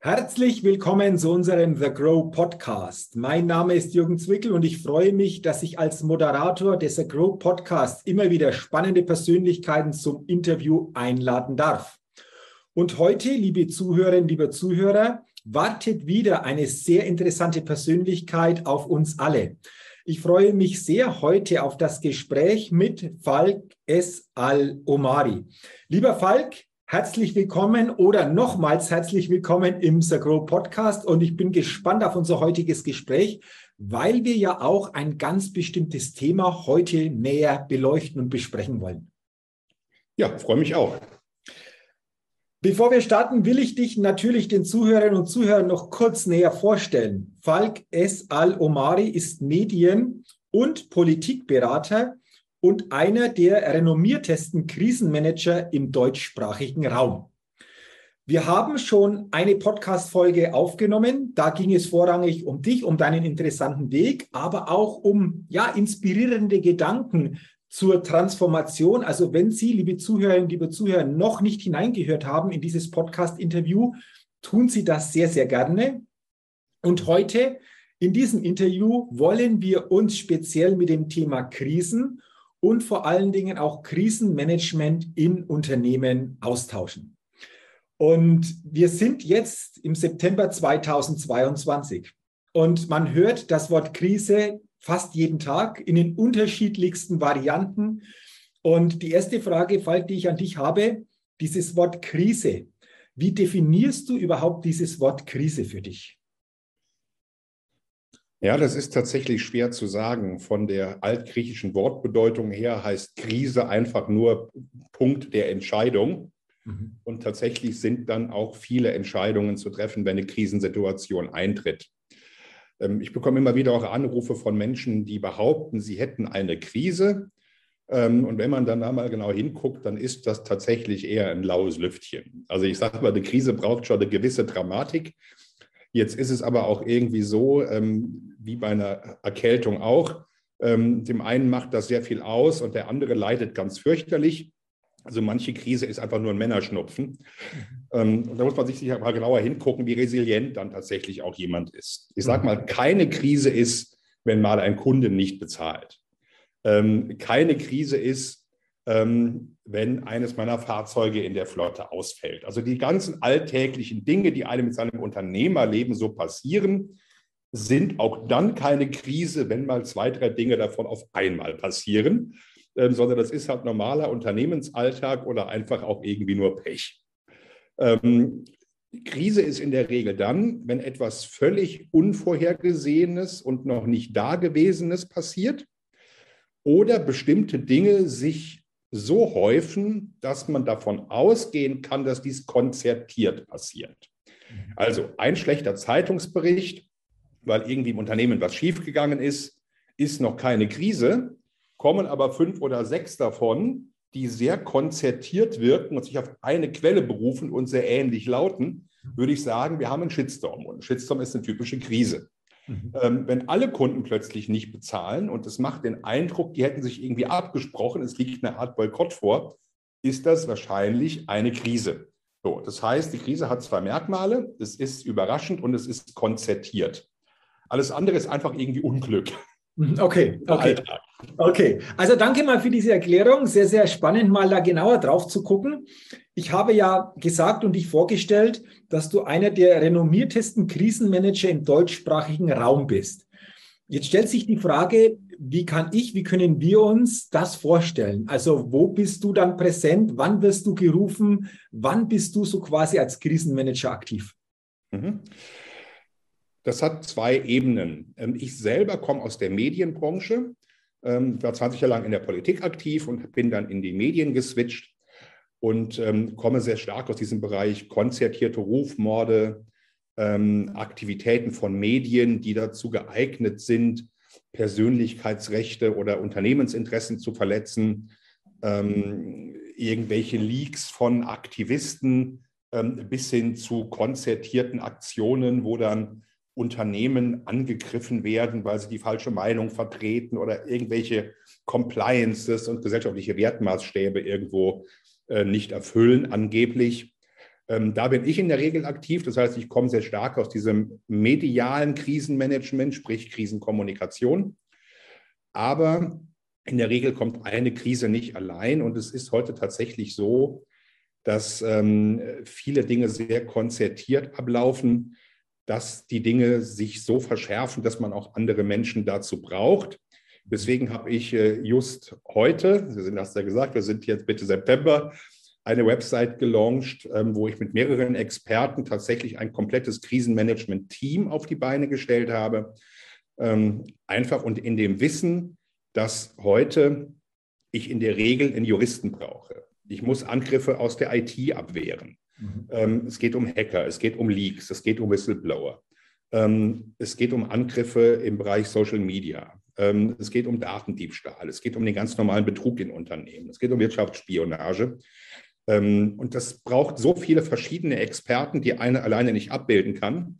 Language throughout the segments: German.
Herzlich willkommen zu unserem The Grow Podcast. Mein Name ist Jürgen Zwickel und ich freue mich, dass ich als Moderator des The Grow Podcasts immer wieder spannende Persönlichkeiten zum Interview einladen darf. Und heute, liebe Zuhörerinnen, liebe Zuhörer, wartet wieder eine sehr interessante Persönlichkeit auf uns alle. Ich freue mich sehr heute auf das Gespräch mit Falk S. Al-Omari. Lieber Falk, Herzlich willkommen oder nochmals herzlich willkommen im The Grow Podcast und ich bin gespannt auf unser heutiges Gespräch, weil wir ja auch ein ganz bestimmtes Thema heute näher beleuchten und besprechen wollen. Ja, freue mich auch. Bevor wir starten, will ich dich natürlich den Zuhörerinnen und Zuhörern noch kurz näher vorstellen. Falk S. Al-Omari ist Medien- und Politikberater und einer der renommiertesten Krisenmanager im deutschsprachigen Raum. Wir haben schon eine Podcast-Folge aufgenommen. Da ging es vorrangig um dich, um deinen interessanten Weg, aber auch um ja, inspirierende Gedanken zur Transformation. Also wenn Sie, liebe Zuhörerinnen, liebe Zuhörer, noch nicht hineingehört haben in dieses Podcast-Interview, tun Sie das sehr, sehr gerne. Und heute in diesem Interview wollen wir uns speziell mit dem Thema Krisen und vor allen Dingen auch Krisenmanagement in Unternehmen austauschen. Und wir sind jetzt im September 2022 und man hört das Wort Krise fast jeden Tag in den unterschiedlichsten Varianten. Und die erste Frage, Falk, die ich an dich habe, dieses Wort Krise. Wie definierst du überhaupt dieses Wort Krise für dich? Ja, das ist tatsächlich schwer zu sagen. Von der altgriechischen Wortbedeutung her heißt Krise einfach nur Punkt der Entscheidung. Mhm. Und tatsächlich sind dann auch viele Entscheidungen zu treffen, wenn eine Krisensituation eintritt. Ähm, ich bekomme immer wieder auch Anrufe von Menschen, die behaupten, sie hätten eine Krise. Ähm, und wenn man dann da mal genau hinguckt, dann ist das tatsächlich eher ein laues Lüftchen. Also ich sage mal, eine Krise braucht schon eine gewisse Dramatik. Jetzt ist es aber auch irgendwie so, ähm, wie bei einer Erkältung auch. Ähm, dem einen macht das sehr viel aus und der andere leidet ganz fürchterlich. Also manche Krise ist einfach nur ein Männerschnupfen. Mhm. Ähm, da muss man sich mal genauer hingucken, wie resilient dann tatsächlich auch jemand ist. Ich sage mal, keine Krise ist, wenn mal ein Kunde nicht bezahlt. Ähm, keine Krise ist, ähm, wenn eines meiner Fahrzeuge in der Flotte ausfällt. Also die ganzen alltäglichen Dinge, die einem mit seinem Unternehmerleben so passieren, sind auch dann keine Krise, wenn mal zwei, drei Dinge davon auf einmal passieren, ähm, sondern das ist halt normaler Unternehmensalltag oder einfach auch irgendwie nur Pech. Ähm, Krise ist in der Regel dann, wenn etwas völlig Unvorhergesehenes und noch nicht Dagewesenes passiert oder bestimmte Dinge sich so häufen, dass man davon ausgehen kann, dass dies konzertiert passiert. Mhm. Also ein schlechter Zeitungsbericht, weil irgendwie im Unternehmen was schiefgegangen ist, ist noch keine Krise, kommen aber fünf oder sechs davon, die sehr konzertiert wirken und sich auf eine Quelle berufen und sehr ähnlich lauten, würde ich sagen, wir haben einen Shitstorm. Und ein Shitstorm ist eine typische Krise. Mhm. Ähm, wenn alle Kunden plötzlich nicht bezahlen und es macht den Eindruck, die hätten sich irgendwie abgesprochen, es liegt eine Art Boykott vor, ist das wahrscheinlich eine Krise. So, das heißt, die Krise hat zwei Merkmale. Es ist überraschend und es ist konzertiert. Alles andere ist einfach irgendwie Unglück. Mhm, okay, okay. Okay, also danke mal für diese Erklärung. Sehr, sehr spannend, mal da genauer drauf zu gucken. Ich habe ja gesagt und dich vorgestellt, dass du einer der renommiertesten Krisenmanager im deutschsprachigen Raum bist. Jetzt stellt sich die Frage, wie kann ich, wie können wir uns das vorstellen? Also wo bist du dann präsent? Wann wirst du gerufen? Wann bist du so quasi als Krisenmanager aktiv? Mhm. Das hat zwei Ebenen. Ähm, ich selber komme aus der Medienbranche, ähm, war 20 Jahre lang in der Politik aktiv und bin dann in die Medien geswitcht und ähm, komme sehr stark aus diesem Bereich konzertierte Rufmorde, Aktivitäten von Medien, die dazu geeignet sind, Persönlichkeitsrechte oder Unternehmensinteressen zu verletzen, irgendwelche Leaks von Aktivisten bis hin zu konzertierten Aktionen, wo dann Unternehmen angegriffen werden, weil sie die falsche Meinung vertreten oder irgendwelche Compliances und gesellschaftliche Wertmaßstäbe irgendwo äh, nicht erfüllen, angeblich. Ähm, da bin ich in der Regel aktiv. Das heißt, ich komme sehr stark aus diesem medialen Krisenmanagement, sprich Krisenkommunikation. Aber in der Regel kommt eine Krise nicht allein. Und es ist heute tatsächlich so, dass ähm, viele Dinge sehr konzertiert ablaufen, dass die Dinge sich so verschärfen, dass man auch andere Menschen dazu braucht. Deswegen habe ich äh, just heute, Sie sind hast ja gesagt, wir sind jetzt Mitte September, eine Website gelauncht, ähm, wo ich mit mehreren Experten tatsächlich ein komplettes Krisenmanagement-Team auf die Beine gestellt habe. Ähm, einfach und in dem Wissen, dass heute ich in der Regel einen Juristen brauche. Ich muss Angriffe aus der IT abwehren. Mhm. Ähm, es geht um Hacker, es geht um Leaks, es geht um Whistleblower. es geht um Angriffe im Bereich Social Media. es geht um Datendiebstahl. Es geht um den ganz normalen Betrug in Unternehmen. Es geht um Wirtschaftsspionage. Ähm, und das braucht so viele verschiedene Experten, die eine alleine nicht abbilden kann.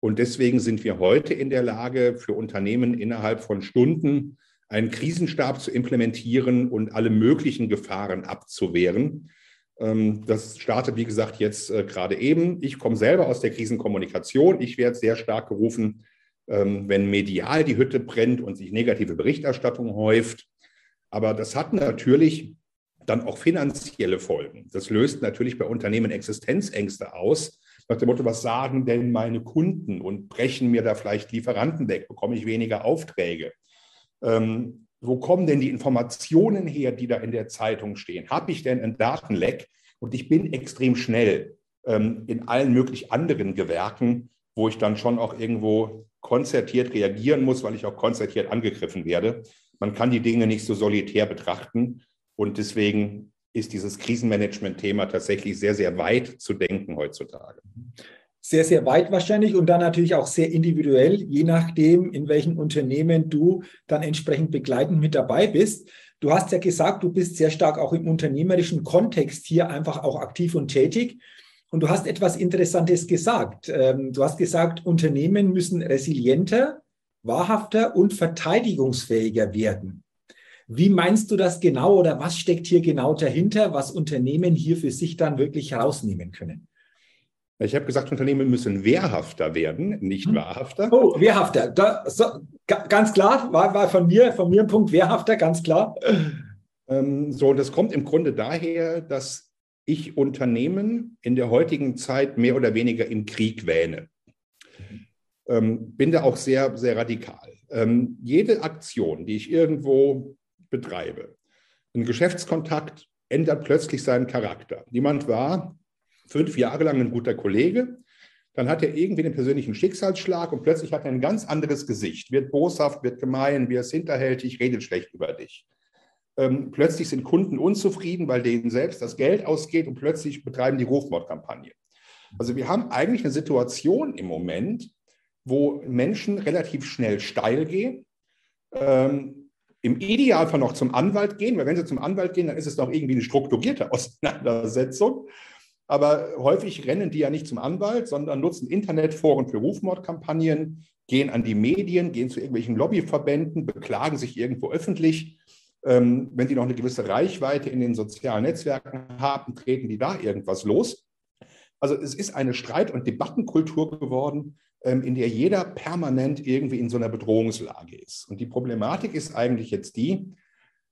Und deswegen sind wir heute in der Lage, für Unternehmen innerhalb von Stunden einen Krisenstab zu implementieren und alle möglichen Gefahren abzuwehren. Ähm, das startet, wie gesagt, jetzt äh, gerade eben. Ich komme selber aus der Krisenkommunikation. Ich werde sehr stark gerufen, ähm, wenn medial die Hütte brennt und sich negative Berichterstattung häuft. Aber das hat natürlich dann auch finanzielle Folgen. Das löst natürlich bei Unternehmen Existenzängste aus. Nach dem Motto, was sagen denn meine Kunden und brechen mir da vielleicht Lieferanten weg? Bekomme ich weniger Aufträge? Ähm, wo kommen denn die Informationen her, die da in der Zeitung stehen? Habe ich denn ein Datenleck? Und ich bin extrem schnell ähm, in allen möglichen anderen Gewerken, wo ich dann schon auch irgendwo konzertiert reagieren muss, weil ich auch konzertiert angegriffen werde. Man kann die Dinge nicht so solitär betrachten. Und deswegen ist dieses Krisenmanagement-Thema tatsächlich sehr, sehr weit zu denken heutzutage. Sehr, sehr weit wahrscheinlich und dann natürlich auch sehr individuell, je nachdem, in welchem Unternehmen du dann entsprechend begleitend mit dabei bist. Du hast ja gesagt, du bist sehr stark auch im unternehmerischen Kontext hier einfach auch aktiv und tätig. Und du hast etwas Interessantes gesagt. Ähm, du hast gesagt, Unternehmen müssen resilienter, wahrhafter und verteidigungsfähiger werden. Wie meinst du das genau oder was steckt hier genau dahinter, was Unternehmen hier für sich dann wirklich herausnehmen können? Ich habe gesagt, Unternehmen müssen wehrhafter werden, nicht hm. wahrhafter. Oh, wehrhafter. Da, so, ganz klar, war, war von mir, von mir ein Punkt wehrhafter, ganz klar. Ähm, so, und das kommt im Grunde daher, dass ich Unternehmen in der heutigen Zeit mehr oder weniger im Krieg wähne. Ähm, bin da auch sehr, sehr radikal. Ähm, jede Aktion, die ich irgendwo betreibe. Ein Geschäftskontakt ändert plötzlich seinen Charakter. Jemand war fünf Jahre lang ein guter Kollege, dann hat er irgendwie einen persönlichen Schicksalsschlag und plötzlich hat er ein ganz anderes Gesicht, wird boshaft, wird gemein, wird hinterhältig, redet schlecht über dich. Ähm, plötzlich sind Kunden unzufrieden, weil denen selbst das Geld ausgeht und plötzlich betreiben die Rufmordkampagne. Also wir haben eigentlich eine Situation im Moment, wo Menschen relativ schnell steil gehen, ähm, im Idealfall noch zum Anwalt gehen, weil wenn sie zum Anwalt gehen, dann ist es doch irgendwie eine strukturierte Auseinandersetzung. Aber häufig rennen die ja nicht zum Anwalt, sondern nutzen Internetforen für Rufmordkampagnen, gehen an die Medien, gehen zu irgendwelchen Lobbyverbänden, beklagen sich irgendwo öffentlich. Ähm, wenn die noch eine gewisse Reichweite in den sozialen Netzwerken haben, treten die da irgendwas los. Also es ist eine Streit- und Debattenkultur geworden, ähm, in der jeder permanent irgendwie in so einer Bedrohungslage ist. Und die Problematik ist eigentlich jetzt die,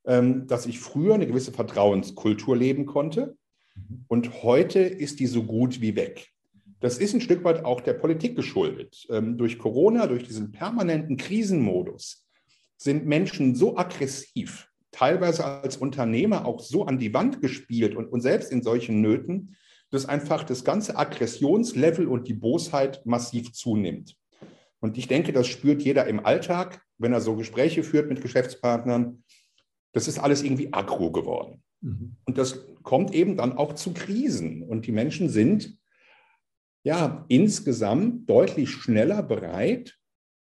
ähm, dass ich früher eine gewisse Vertrauenskultur leben konnte. Und heute ist die so gut wie weg. Das ist ein Stück weit auch der Politik geschuldet. Ähm, durch Corona, durch diesen permanenten Krisenmodus sind Menschen so aggressiv, teilweise als Unternehmer auch so an die Wand gespielt und, und selbst in solchen Nöten, dass einfach das ganze Aggressionslevel und die Bosheit massiv zunimmt. Und ich denke, das spürt jeder im Alltag, wenn er so Gespräche führt mit Geschäftspartnern. Das ist alles irgendwie aggro geworden. Mhm. Und das kommt eben dann auch zu Krisen. Und die Menschen sind ja insgesamt deutlich schneller bereit,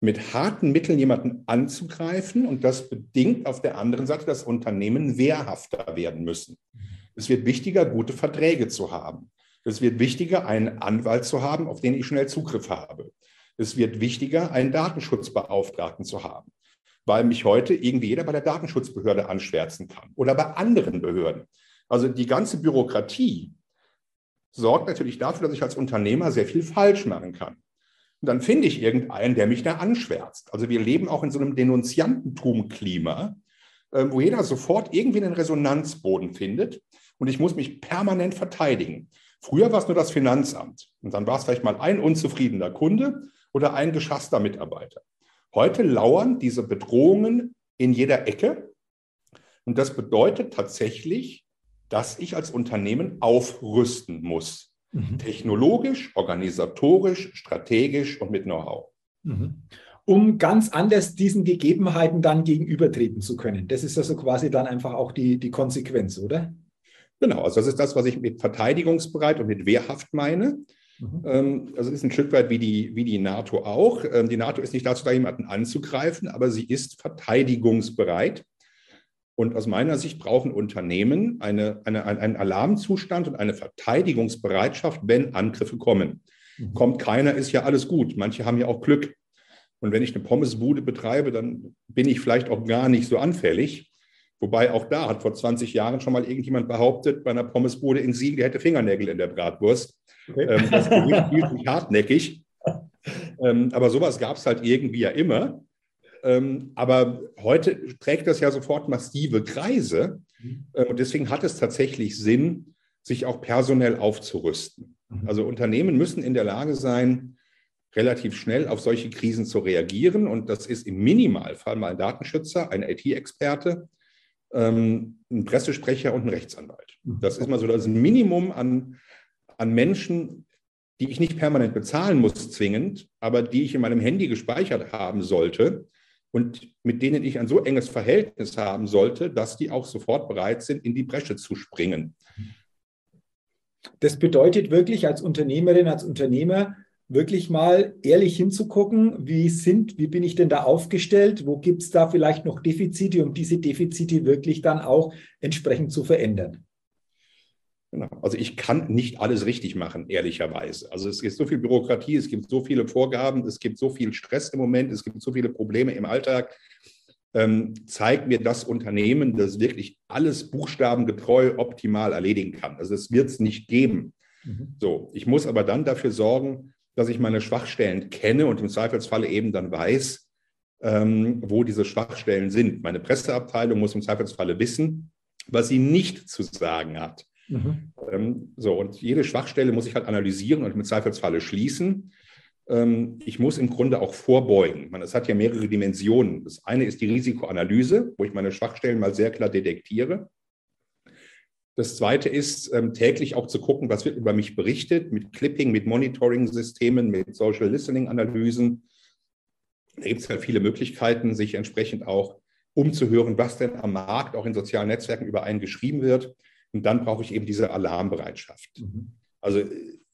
mit harten Mitteln jemanden anzugreifen. Und das bedingt auf der anderen Seite, dass Unternehmen wehrhafter werden müssen. Es wird wichtiger, gute Verträge zu haben. Es wird wichtiger, einen Anwalt zu haben, auf den ich schnell Zugriff habe. Es wird wichtiger, einen Datenschutzbeauftragten zu haben, weil mich heute irgendwie jeder bei der Datenschutzbehörde anschwärzen kann oder bei anderen Behörden. Also die ganze Bürokratie sorgt natürlich dafür, dass ich als Unternehmer sehr viel falsch machen kann. Und dann finde ich irgendeinen, der mich da anschwärzt. Also wir leben auch in so einem Denunziantentum-Klima, äh, wo jeder sofort irgendwie einen Resonanzboden findet und ich muss mich permanent verteidigen. Früher war es nur das Finanzamt und dann war es vielleicht mal ein unzufriedener Kunde oder ein geschasster Mitarbeiter. Heute lauern diese Bedrohungen in jeder Ecke und das bedeutet tatsächlich, dass ich als Unternehmen aufrüsten muss. Mhm. Technologisch, organisatorisch, strategisch und mit Know-how. Mhm. Um ganz anders diesen Gegebenheiten dann gegenübertreten zu können. Das ist also quasi dann einfach auch die, die Konsequenz, oder? Genau, also das ist das, was ich mit verteidigungsbereit und mit wehrhaft meine. Mhm. Ähm, also ist ein Stück weit wie die, wie die NATO auch. Ähm, die NATO ist nicht dazu da, jemanden anzugreifen, aber sie ist verteidigungsbereit. Und aus meiner Sicht brauchen Unternehmen eine, eine, einen Alarmzustand und eine Verteidigungsbereitschaft, wenn Angriffe kommen. Mhm. Kommt keiner, ist ja alles gut. Manche haben ja auch Glück. Und wenn ich eine Pommesbude betreibe, dann bin ich vielleicht auch gar nicht so anfällig. Wobei auch da hat vor 20 Jahren schon mal irgendjemand behauptet, bei einer Pommesbude in Siegen, der hätte Fingernägel in der Bratwurst. Okay. Ähm, das Gerücht hielt sich hartnäckig. Ähm, aber sowas gab es halt irgendwie ja immer. Ähm, aber heute trägt das ja sofort massive Kreise. Mhm. und deswegen hat es tatsächlich Sinn, sich auch personell aufzurüsten. Mhm. Also Unternehmen müssen in der Lage sein, relativ schnell auf solche Krisen zu reagieren. Und das ist im Minimalfall mal ein Datenschützer, ein IT-Experte, ähm, ein Pressesprecher und ein Rechtsanwalt. Mhm. Das ist mal so das Minimum an, an Menschen, die ich nicht permanent bezahlen muss, zwingend, aber die ich in meinem Handy gespeichert haben sollte und mit denen ich ein so enges Verhältnis haben sollte, dass die auch sofort bereit sind, in die Bresche zu springen. Das bedeutet wirklich als Unternehmerin, als Unternehmer, wirklich mal ehrlich hinzugucken, wie sind, wie bin ich denn da aufgestellt, wo gibt es da vielleicht noch Defizite, um diese Defizite wirklich dann auch entsprechend zu verändern. Genau. Also ich kann nicht alles richtig machen, ehrlicherweise. Also es gibt so viel Bürokratie, es gibt so viele Vorgaben, es gibt so viel Stress im Moment, es gibt so viele Probleme im Alltag. Ähm, zeigt mir das Unternehmen, das wirklich alles buchstabengetreu optimal erledigen kann. Also es wird es nicht geben. Mhm. So, ich muss aber dann dafür sorgen, dass ich meine Schwachstellen kenne und im Zweifelsfalle eben dann weiß, ähm, wo diese Schwachstellen sind. Meine Presseabteilung muss im Zweifelsfalle wissen, was sie nicht zu sagen hat. Mhm. Ähm, so, und jede Schwachstelle muss ich halt analysieren und im Zweifelsfalle schließen. Ähm, ich muss im Grunde auch vorbeugen. Es hat ja mehrere Dimensionen. Das eine ist die Risikoanalyse, wo ich meine Schwachstellen mal sehr klar detektiere. Das Zweite ist, ähm, täglich auch zu gucken, was wird über mich berichtet, mit Clipping, mit Monitoring-Systemen, mit Social Listening-Analysen. Da gibt es halt viele Möglichkeiten, sich entsprechend auch umzuhören, was denn am Markt, auch in sozialen Netzwerken über einen geschrieben wird. Und dann brauche ich eben diese Alarmbereitschaft. Mhm. Also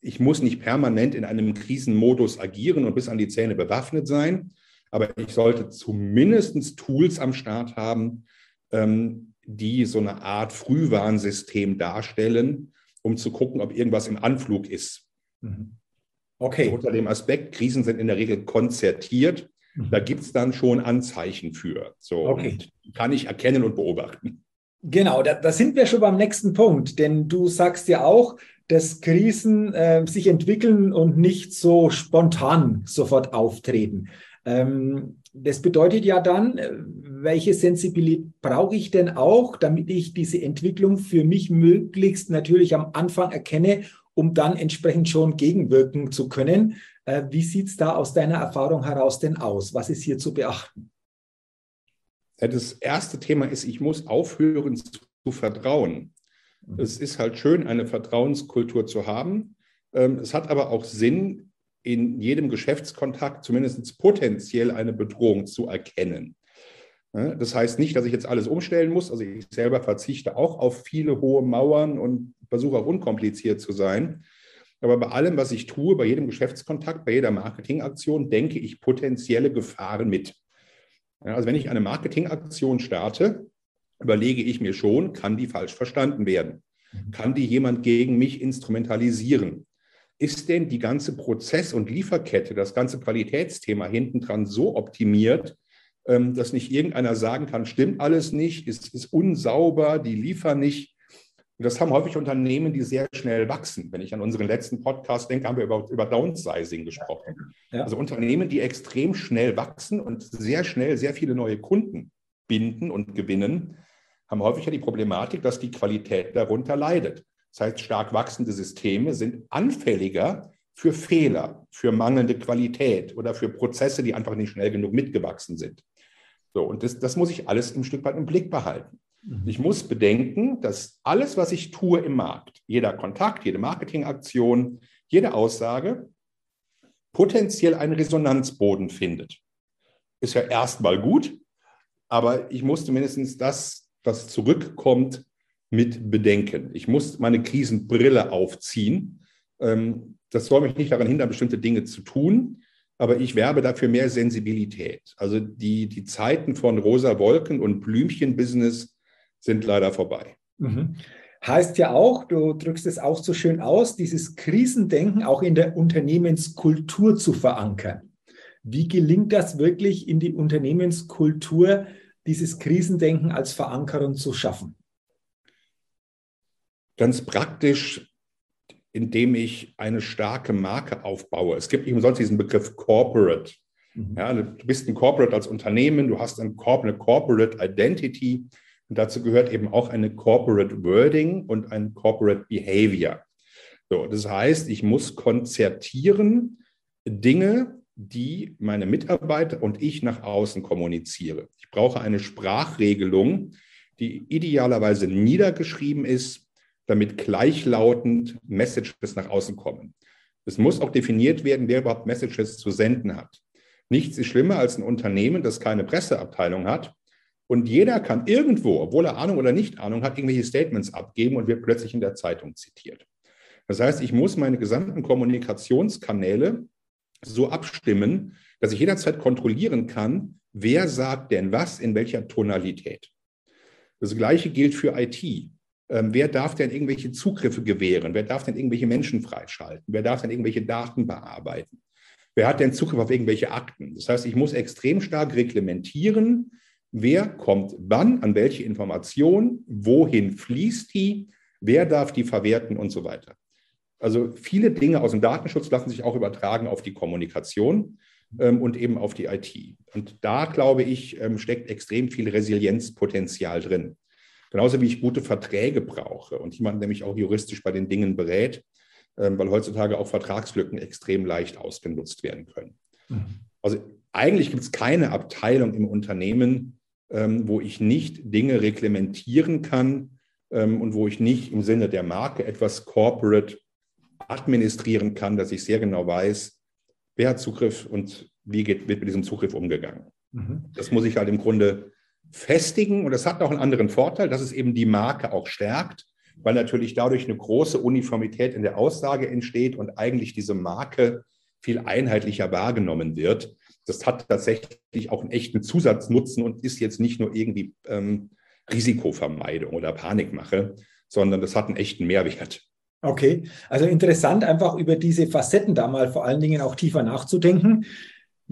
ich muss nicht permanent in einem Krisenmodus agieren und bis an die Zähne bewaffnet sein, aber ich sollte zumindest Tools am Start haben, ähm, die so eine Art Frühwarnsystem darstellen, um zu gucken, ob irgendwas im Anflug ist. Mhm. Okay. Also unter dem Aspekt, Krisen sind in der Regel konzertiert. Mhm. Da gibt es dann schon Anzeichen für. So okay. kann ich erkennen und beobachten. Genau, da, da, sind wir schon beim nächsten Punkt, denn du sagst ja auch, dass Krisen äh, sich entwickeln und nicht so spontan sofort auftreten. Ähm, das bedeutet ja dann, äh, welche Sensibilität brauche ich denn auch, damit ich diese Entwicklung für mich möglichst natürlich am Anfang erkenne, um dann entsprechend schon gegenwirken zu können. Äh, wie sieht es da aus deiner Erfahrung heraus denn aus? Was ist hier zu beachten? Das erste Thema ist, ich muss aufhören zu vertrauen. Mhm. Es ist halt schön, eine Vertrauenskultur zu haben. Ähm, es hat aber auch Sinn, in jedem Geschäftskontakt zumindest potenziell eine Bedrohung zu erkennen. Das heißt nicht, dass ich jetzt alles umstellen muss. Also ich selber verzichte auch auf viele hohe Mauern und versuche auch unkompliziert zu sein. Aber bei allem, was ich tue, bei jedem Geschäftskontakt, bei jeder Marketingaktion, denke ich potenzielle Gefahren mit. Also wenn ich eine Marketingaktion starte, überlege ich mir schon, kann die falsch verstanden werden? Kann die jemand gegen mich instrumentalisieren? ist denn die ganze Prozess- und Lieferkette, das ganze Qualitätsthema hinten dran so optimiert, ähm, dass nicht irgendeiner sagen kann, stimmt alles nicht, ist, ist unsauber, die liefern nicht Und das haben häufig Unternehmen, die sehr schnell wachsen. Wenn ich an unseren letzten Podcast denke, haben wir über, über Downsizing gesprochen. Ja. Also Unternehmen, die extrem schnell wachsen und sehr schnell sehr viele neue Kunden binden und gewinnen, haben häufig ja die Problematik, dass die Qualität darunter leidet. Das heißt, stark wachsende Systeme sind anfälliger für Fehler, für mangelnde Qualität oder für Prozesse, die einfach nicht schnell genug mitgewachsen sind. So, und das, das muss ich alles ein Stück weit im Blick behalten. Mhm. Ich muss bedenken, dass alles, was ich tue im Markt, jeder Kontakt, jede Marketingaktion, jede Aussage, potenziell einen Resonanzboden findet. Ist ja erstmal gut, aber ich muss zumindest das, was zurückkommt, mit bedenken. Ich muss meine Krisenbrille aufziehen. Ähm, das soll mich nicht daran hindern, bestimmte Dinge zu tun, aber ich werbe dafür mehr Sensibilität. Also die, die Zeiten von rosa Wolken und Blümchen-Business sind leider vorbei. Mhm. Heißt ja auch, du drückst es auch so schön aus, dieses Krisendenken auch in der Unternehmenskultur zu verankern. Wie gelingt das wirklich in die Unternehmenskultur, dieses Krisendenken als Verankerung zu schaffen? Ganz praktisch, indem ich eine starke Marke aufbaue. Es gibt nicht umsonst diesen Begriff Corporate. Mhm. Ja, du bist ein Corporate als Unternehmen, du hast eine Corporate Identity. Und dazu gehört eben auch eine Corporate Wording und ein Corporate Behavior. So, das heißt, ich muss konzertieren Dinge, die meine Mitarbeiter und ich nach außen kommuniziere. Ich brauche eine Sprachregelung, die idealerweise niedergeschrieben ist, damit gleichlautend Messages nach außen kommen. Es muss auch definiert werden, wer überhaupt Messages zu senden hat. Nichts ist schlimmer als ein Unternehmen, das keine Presseabteilung hat und jeder kann irgendwo, obwohl er Ahnung oder nicht Ahnung hat, irgendwelche Statements abgeben und wird plötzlich in der Zeitung zitiert. Das heißt, ich muss meine gesamten Kommunikationskanäle so abstimmen, dass ich jederzeit kontrollieren kann, wer sagt denn was in welcher Tonalität. Das Gleiche gilt für IT. Ähm, wer darf denn irgendwelche Zugriffe gewähren? Wer darf denn irgendwelche Menschen freischalten? Wer darf denn irgendwelche Daten bearbeiten? Wer hat denn Zugriff auf irgendwelche Akten? Das heißt, ich muss extrem stark reglementieren, wer kommt wann, an welche Information, wohin fließt die, wer darf die verwerten und so weiter. Also viele Dinge aus dem Datenschutz lassen sich auch übertragen auf die Kommunikation ähm, und eben auf die IT. Und da, glaube ich, ähm, steckt extrem viel Resilienzpotenzial drin. Genauso wie ich gute Verträge brauche und jemanden, der mich auch juristisch bei den Dingen berät, ähm, weil heutzutage auch Vertragslücken extrem leicht ausgenutzt werden können. Mhm. Also eigentlich gibt es keine Abteilung im Unternehmen, ähm, wo ich nicht Dinge reglementieren kann ähm, und wo ich nicht im Sinne der Marke etwas corporate administrieren kann, dass ich sehr genau weiß, wer hat Zugriff und wie geht, wird mit diesem Zugriff umgegangen. Mhm. Das muss ich halt im Grunde festigen und das hat noch einen anderen Vorteil, dass es eben die Marke auch stärkt, weil natürlich dadurch eine große Uniformität in der Aussage entsteht und eigentlich diese Marke viel einheitlicher wahrgenommen wird das hat tatsächlich auch einen echten Zusatznutzen und ist jetzt nicht nur irgendwie ähm, Risikovermeidung oder Panikmache, sondern das hat einen echten Mehrwert. Okay, also interessant, einfach über diese Facetten da mal vor allen Dingen auch tiefer nachzudenken.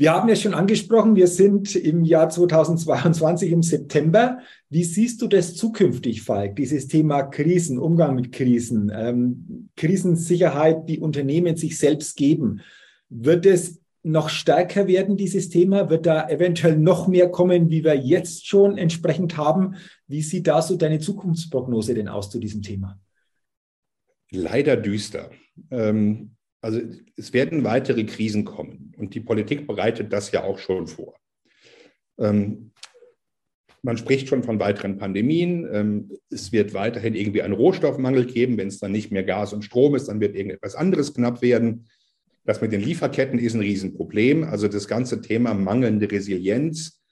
Wir haben ja schon angesprochen, wir sind im Jahr 2022 im September. Wie siehst du das zukünftig, Falk? Dieses Thema Krisen, Umgang mit Krisen, ähm, Krisensicherheit, die Unternehmen sich selbst geben. Wird es noch stärker werden, dieses Thema? Wird da eventuell noch mehr kommen, wie wir jetzt schon entsprechend haben? Wie sieht da so deine Zukunftsprognose denn aus zu diesem Thema? Leider düster. Ähm, also es werden weitere Krisen kommen und die Politik bereitet das ja auch schon vor. Ähm, man spricht schon von weiteren Pandemien. Ähm, es wird weiterhin irgendwie einen Rohstoffmangel geben. Wenn es dann nicht mehr Gas und Strom ist, dann wird irgendetwas anderes knapp werden. Das mit den Lieferketten ist ein Riesenproblem. Also das ganze Thema mangelnde Resilienz,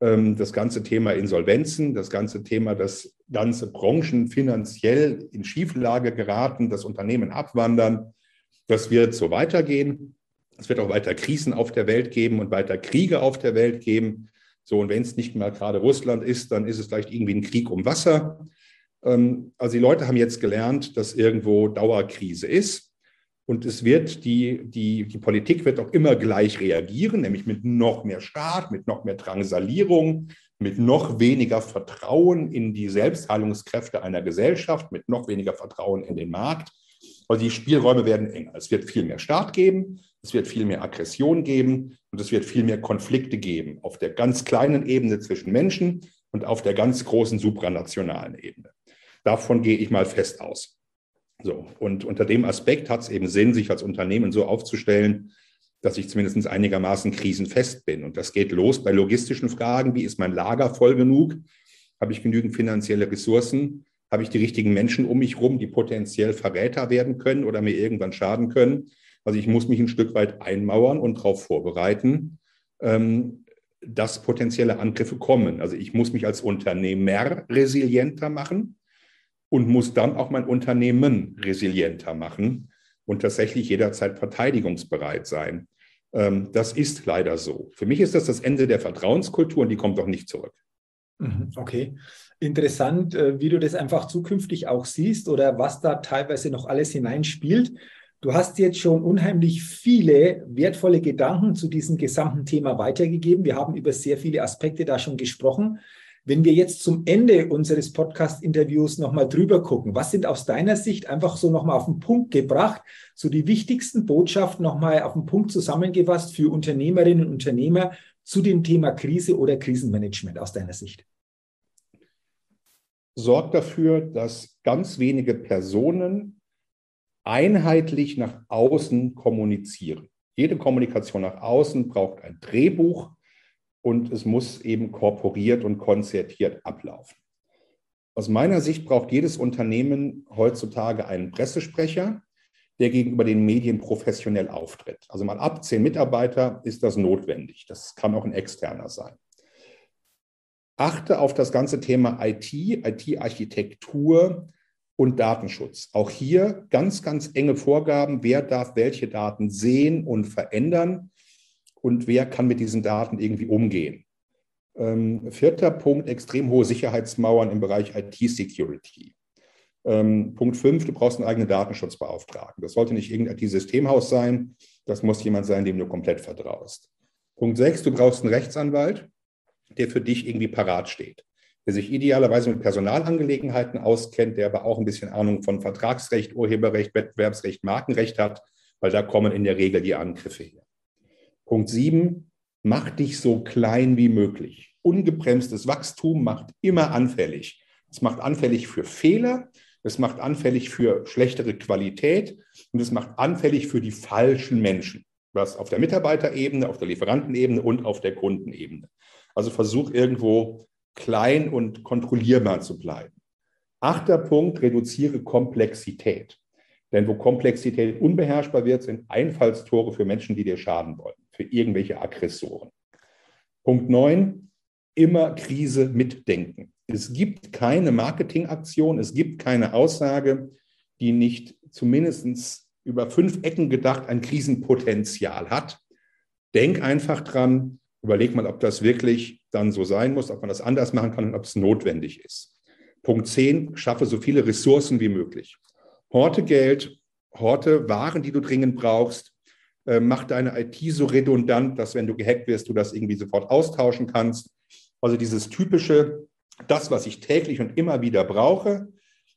ähm, das ganze Thema Insolvenzen, das ganze Thema, dass ganze Branchen finanziell in Schieflage geraten, dass Unternehmen abwandern, das wird so weitergehen. Es wird auch weiter Krisen auf der Welt geben und weiter Kriege auf der Welt geben. So, und wenn es nicht mal gerade Russland ist, dann ist es vielleicht irgendwie ein Krieg um Wasser. Ähm, also die Leute haben jetzt gelernt, dass irgendwo Dauerkrise ist. Und es wird die, die, die Politik wird auch immer gleich reagieren, nämlich mit noch mehr Staat, mit noch mehr Drangsalierung, mit noch weniger Vertrauen in die Selbstheilungskräfte einer Gesellschaft, mit noch weniger Vertrauen in den Markt. Also die Spielräume werden enger. Es wird viel mehr Staat geben, es wird viel mehr Aggression geben und es wird viel mehr Konflikte geben auf der ganz kleinen Ebene zwischen Menschen und auf der ganz großen supranationalen Ebene. Davon gehe ich mal fest aus. So, und unter dem Aspekt hat es eben Sinn, sich als Unternehmen so aufzustellen, dass ich zumindest einigermaßen krisenfest bin. Und das geht los bei logistischen Fragen. Wie ist mein Lager voll genug? Habe ich genügend finanzielle Ressourcen? Habe ich die richtigen Menschen um mich herum, die potenziell Verräter werden können oder mir irgendwann schaden können? Also ich muss mich ein Stück weit einmauern und darauf vorbereiten, ähm, dass potenzielle Angriffe kommen. Also ich muss mich als Unternehmer resilienter machen und muss dann auch mein Unternehmen resilienter machen und tatsächlich jederzeit verteidigungsbereit sein. Ähm, das ist leider so. Für mich ist das das Ende der Vertrauenskultur und die kommt doch nicht zurück. Mhm, okay, interessant, äh, wie du das einfach zukünftig auch siehst oder was da teilweise noch alles hineinspielt. Du hast jetzt schon unheimlich viele wertvolle Gedanken zu diesem gesamten Thema weitergegeben. Wir haben über sehr viele Aspekte da schon gesprochen. Wenn wir jetzt zum Ende unseres Podcast-Interviews nochmal drüber gucken, was sind aus deiner Sicht einfach so nochmal auf den Punkt gebracht, so die wichtigsten Botschaften nochmal auf den Punkt zusammengefasst für Unternehmerinnen und Unternehmer zu dem Thema Krise oder Krisenmanagement aus deiner Sicht? Sorgt dafür, dass ganz wenige Personen einheitlich nach außen kommunizieren. Jede Kommunikation nach außen braucht ein Drehbuch, und es muss eben korporiert und konzertiert ablaufen. Aus meiner Sicht braucht jedes Unternehmen heutzutage einen Pressesprecher, der gegenüber den Medien professionell auftritt. Also mal ab zehn Mitarbeiter ist das notwendig. Das kann auch ein externer sein. Achte auf das ganze Thema IT, IT-Architektur und Datenschutz. Auch hier ganz, ganz enge Vorgaben, wer darf welche Daten sehen und verändern und wer kann mit diesen Daten irgendwie umgehen. Ähm, vierter Punkt, extrem hohe Sicherheitsmauern im Bereich IT-Security. Ähm, Punkt fünf, du brauchst einen eigenen Datenschutzbeauftragten. Das sollte nicht irgendein IT-Systemhaus sein, das muss jemand sein, dem du komplett vertraust. Punkt sechs, du brauchst einen Rechtsanwalt, der für dich irgendwie parat steht, der sich idealerweise mit Personalangelegenheiten auskennt, der aber auch ein bisschen Ahnung von Vertragsrecht, Urheberrecht, Wettbewerbsrecht, Markenrecht hat, weil da kommen in der Regel die Angriffe her. Punkt sieben, mach dich so klein wie möglich. Ungebremstes Wachstum macht immer anfällig. Es macht anfällig für Fehler, es macht anfällig für schlechtere Qualität und es macht anfällig für die falschen Menschen. Was auf der Mitarbeiterebene, auf der Lieferantenebene und auf der Kundenebene. Also versuch irgendwo klein und kontrollierbar zu bleiben. Achter Punkt, reduziere Komplexität. Denn wo Komplexität unbeherrschbar wird, sind Einfallstore für Menschen, die dir schaden wollen für irgendwelche Aggressoren. Punkt 9, immer Krise mitdenken. Es gibt keine Marketingaktion, es gibt keine Aussage, die nicht zumindest über fünf Ecken gedacht ein Krisenpotenzial hat. Denk einfach dran, überleg mal, ob das wirklich dann so sein muss, ob man das anders machen kann und ob es notwendig ist. Punkt 10, schaffe so viele Ressourcen wie möglich. Horte Geld, horte Waren, die du dringend brauchst, äh, mach deine IT so redundant, dass wenn du gehackt wirst, du das irgendwie sofort austauschen kannst. Also dieses typische, das, was ich täglich und immer wieder brauche,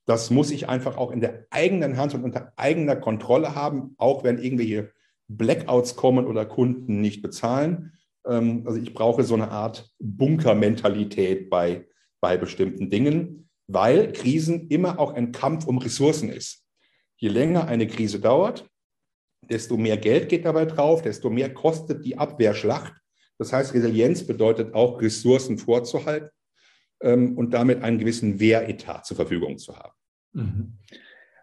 das muss ich einfach auch in der eigenen Hand und unter eigener Kontrolle haben, auch wenn irgendwelche Blackouts kommen oder Kunden nicht bezahlen. Ähm, also ich brauche so eine Art Bunkermentalität bei, bei bestimmten Dingen, weil Krisen immer auch ein Kampf um Ressourcen ist. Je länger eine Krise dauert, desto mehr Geld geht dabei drauf, desto mehr kostet die Abwehrschlacht. Das heißt, Resilienz bedeutet auch, Ressourcen vorzuhalten ähm, und damit einen gewissen Wehretat zur Verfügung zu haben. Mhm.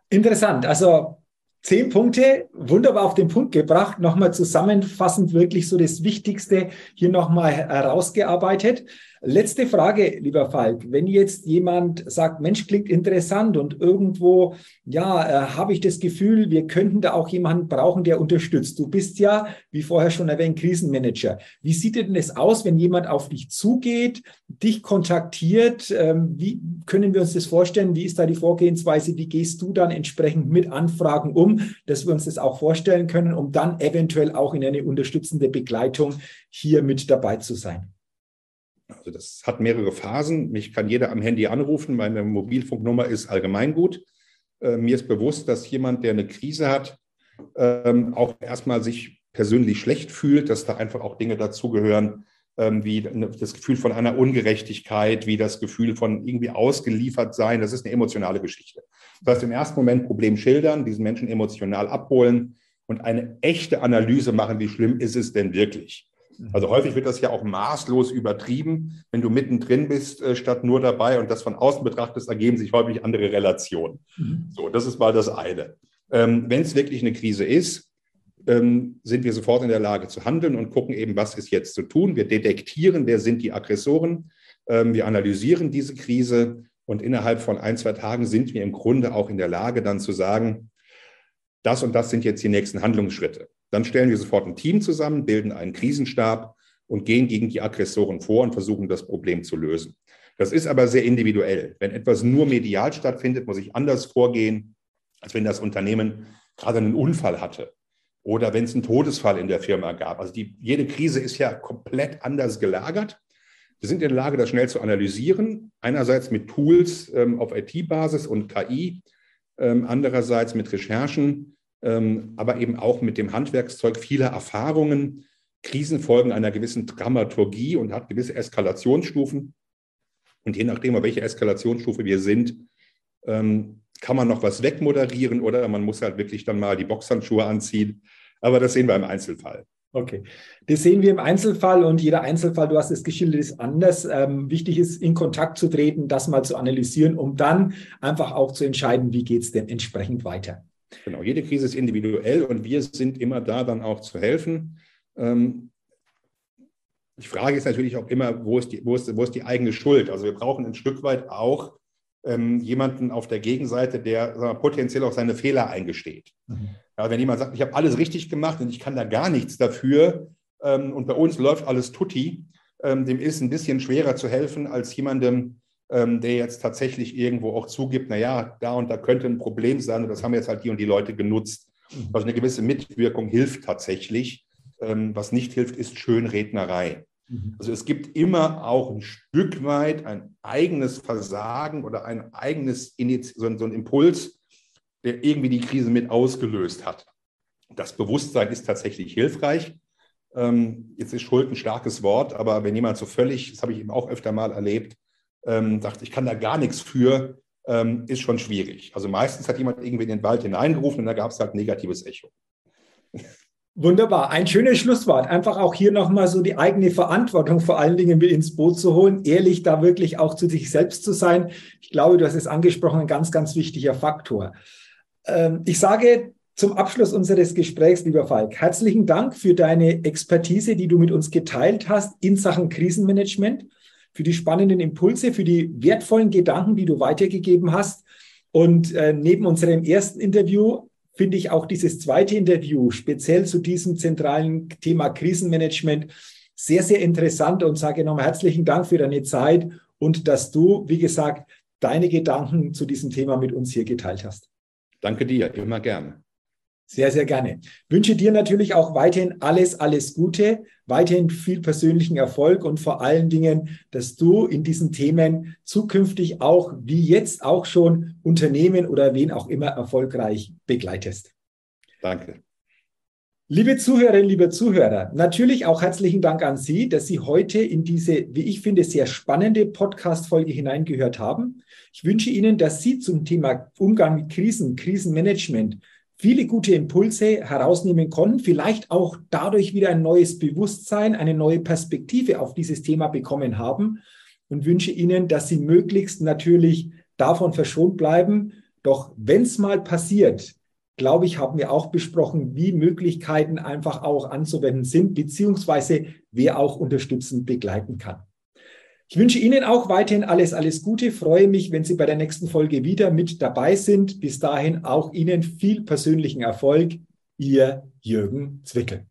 Interessant. Also zehn Punkte, wunderbar auf den Punkt gebracht. Nochmal zusammenfassend wirklich so das Wichtigste hier nochmal herausgearbeitet. Letzte Frage, lieber Falk. Wenn jetzt jemand sagt, Mensch, klingt interessant und irgendwo, ja, äh, habe ich das Gefühl, wir könnten da auch jemanden brauchen, der unterstützt. Du bist ja, wie vorher schon erwähnt, Krisenmanager. Wie sieht denn das aus, wenn jemand auf dich zugeht, dich kontaktiert? Ähm, wie können wir uns das vorstellen? Wie ist da die Vorgehensweise? Wie gehst du dann entsprechend mit Anfragen um, dass wir uns das auch vorstellen können, um dann eventuell auch in eine unterstützende Begleitung hier mit dabei zu sein? Also das hat mehrere Phasen. Mich kann jeder am Handy anrufen. Meine Mobilfunknummer ist allgemeingut. Äh, mir ist bewusst, dass jemand, der eine Krise hat, ähm, auch erstmal sich persönlich schlecht fühlt, dass da einfach auch Dinge dazugehören, ähm, wie das Gefühl von einer Ungerechtigkeit, wie das Gefühl von irgendwie ausgeliefert sein. Das ist eine emotionale Geschichte. Das heißt, im ersten Moment Problem schildern, diesen Menschen emotional abholen und eine echte Analyse machen, wie schlimm ist es denn wirklich. Also häufig wird das ja auch maßlos übertrieben. Wenn du mittendrin bist, äh, statt nur dabei und das von außen betrachtest, ergeben sich häufig andere Relationen. Mhm. So, das ist mal das eine. Ähm, Wenn es wirklich eine Krise ist, ähm, sind wir sofort in der Lage zu handeln und gucken eben, was ist jetzt zu tun. Wir detektieren, wer sind die Aggressoren. Ähm, wir analysieren diese Krise und innerhalb von ein, zwei Tagen sind wir im Grunde auch in der Lage, dann zu sagen, das und das sind jetzt die nächsten Handlungsschritte. Dann stellen wir sofort ein Team zusammen, bilden einen Krisenstab und gehen gegen die Aggressoren vor und versuchen das Problem zu lösen. Das ist aber sehr individuell. Wenn etwas nur medial stattfindet, muss ich anders vorgehen, als wenn das Unternehmen gerade einen Unfall hatte oder wenn es einen Todesfall in der Firma gab. Also die, jede Krise ist ja komplett anders gelagert. Wir sind in der Lage, das schnell zu analysieren. Einerseits mit Tools ähm, auf IT-Basis und KI, ähm, andererseits mit Recherchen ähm, aber eben auch mit dem Handwerkszeug vieler Erfahrungen. Krisen folgen einer gewissen Dramaturgie und hat gewisse Eskalationsstufen. Und je nachdem, auf welcher Eskalationsstufe wir sind, ähm, kann man noch was wegmoderieren oder man muss halt wirklich dann mal die Boxhandschuhe anziehen. Aber das sehen wir im Einzelfall. Okay, das sehen wir im Einzelfall und jeder Einzelfall, du hast es geschildert, ist anders. Ähm, wichtig ist, in Kontakt zu treten, das mal zu analysieren, um dann einfach auch zu entscheiden, wie geht es denn entsprechend weiter. Genau, jede Krise ist individuell und wir sind immer da, dann auch zu helfen. Ähm, die Frage ist natürlich auch immer, wo ist die, wo ist, wo ist die eigene Schuld? Also wir brauchen ein Stück weit auch ähm, jemanden auf der Gegenseite, der wir, potenziell auch seine Fehler eingesteht. Mhm. Ja, wenn jemand sagt, ich habe alles richtig gemacht und ich kann da gar nichts dafür ähm, und bei uns läuft alles tutti, ähm, dem ist ein bisschen schwerer zu helfen als jemandem, ähm, der jetzt tatsächlich irgendwo auch zugibt, naja, da und da könnte ein Problem sein und das haben jetzt halt die und die Leute genutzt. Mhm. Also eine gewisse Mitwirkung hilft tatsächlich. Ähm, was nicht hilft, ist Schönrednerei. Mhm. Also es gibt immer auch ein Stück weit ein eigenes Versagen oder ein eigenes Iniz so ein, so ein Impuls, der irgendwie die Krise mit ausgelöst hat. Das Bewusstsein ist tatsächlich hilfreich. Ähm, jetzt ist Schuld ein starkes Wort, aber wenn jemand so völlig, das habe ich eben auch öfter mal erlebt, ähm, sagt, ich kann da gar nichts für, ähm, ist schon schwierig. Also meistens hat jemand irgendwie in den Wald hineingerufen und da gab es halt negatives Echo. Wunderbar, ein schönes Schlusswort. Einfach auch hier nochmal so die eigene Verantwortung vor allen Dingen mit ins Boot zu holen, ehrlich da wirklich auch zu sich selbst zu sein. Ich glaube, du hast es angesprochen, ein ganz, ganz wichtiger Faktor. Ähm, ich sage zum Abschluss unseres Gesprächs, lieber Falk, herzlichen Dank für deine Expertise, die du mit uns geteilt hast in Sachen Krisenmanagement für die spannenden Impulse, für die wertvollen Gedanken, die du weitergegeben hast. Und äh, neben unserem ersten Interview finde ich auch dieses zweite Interview speziell zu diesem zentralen Thema Krisenmanagement sehr, sehr interessant und sage nochmal herzlichen Dank für deine Zeit und dass du, wie gesagt, deine Gedanken zu diesem Thema mit uns hier geteilt hast. Danke dir, immer gerne. Sehr, sehr gerne. Wünsche dir natürlich auch weiterhin alles, alles Gute, weiterhin viel persönlichen Erfolg und vor allen Dingen, dass du in diesen Themen zukünftig auch, wie jetzt auch schon, Unternehmen oder wen auch immer erfolgreich begleitest. Danke. Liebe Zuhörerinnen, liebe Zuhörer, natürlich auch herzlichen Dank an Sie, dass Sie heute in diese, wie ich finde, sehr spannende Podcast-Folge hineingehört haben. Ich wünsche Ihnen, dass Sie zum Thema Umgang mit Krisen, Krisenmanagement, viele gute Impulse herausnehmen konnten, vielleicht auch dadurch wieder ein neues Bewusstsein, eine neue Perspektive auf dieses Thema bekommen haben und wünsche Ihnen, dass Sie möglichst natürlich davon verschont bleiben. Doch wenn es mal passiert, glaube ich, haben wir auch besprochen, wie Möglichkeiten einfach auch anzuwenden sind, beziehungsweise wer auch unterstützend begleiten kann. Ich wünsche Ihnen auch weiterhin alles, alles Gute. Freue mich, wenn Sie bei der nächsten Folge wieder mit dabei sind. Bis dahin auch Ihnen viel persönlichen Erfolg. Ihr Jürgen Zwickel.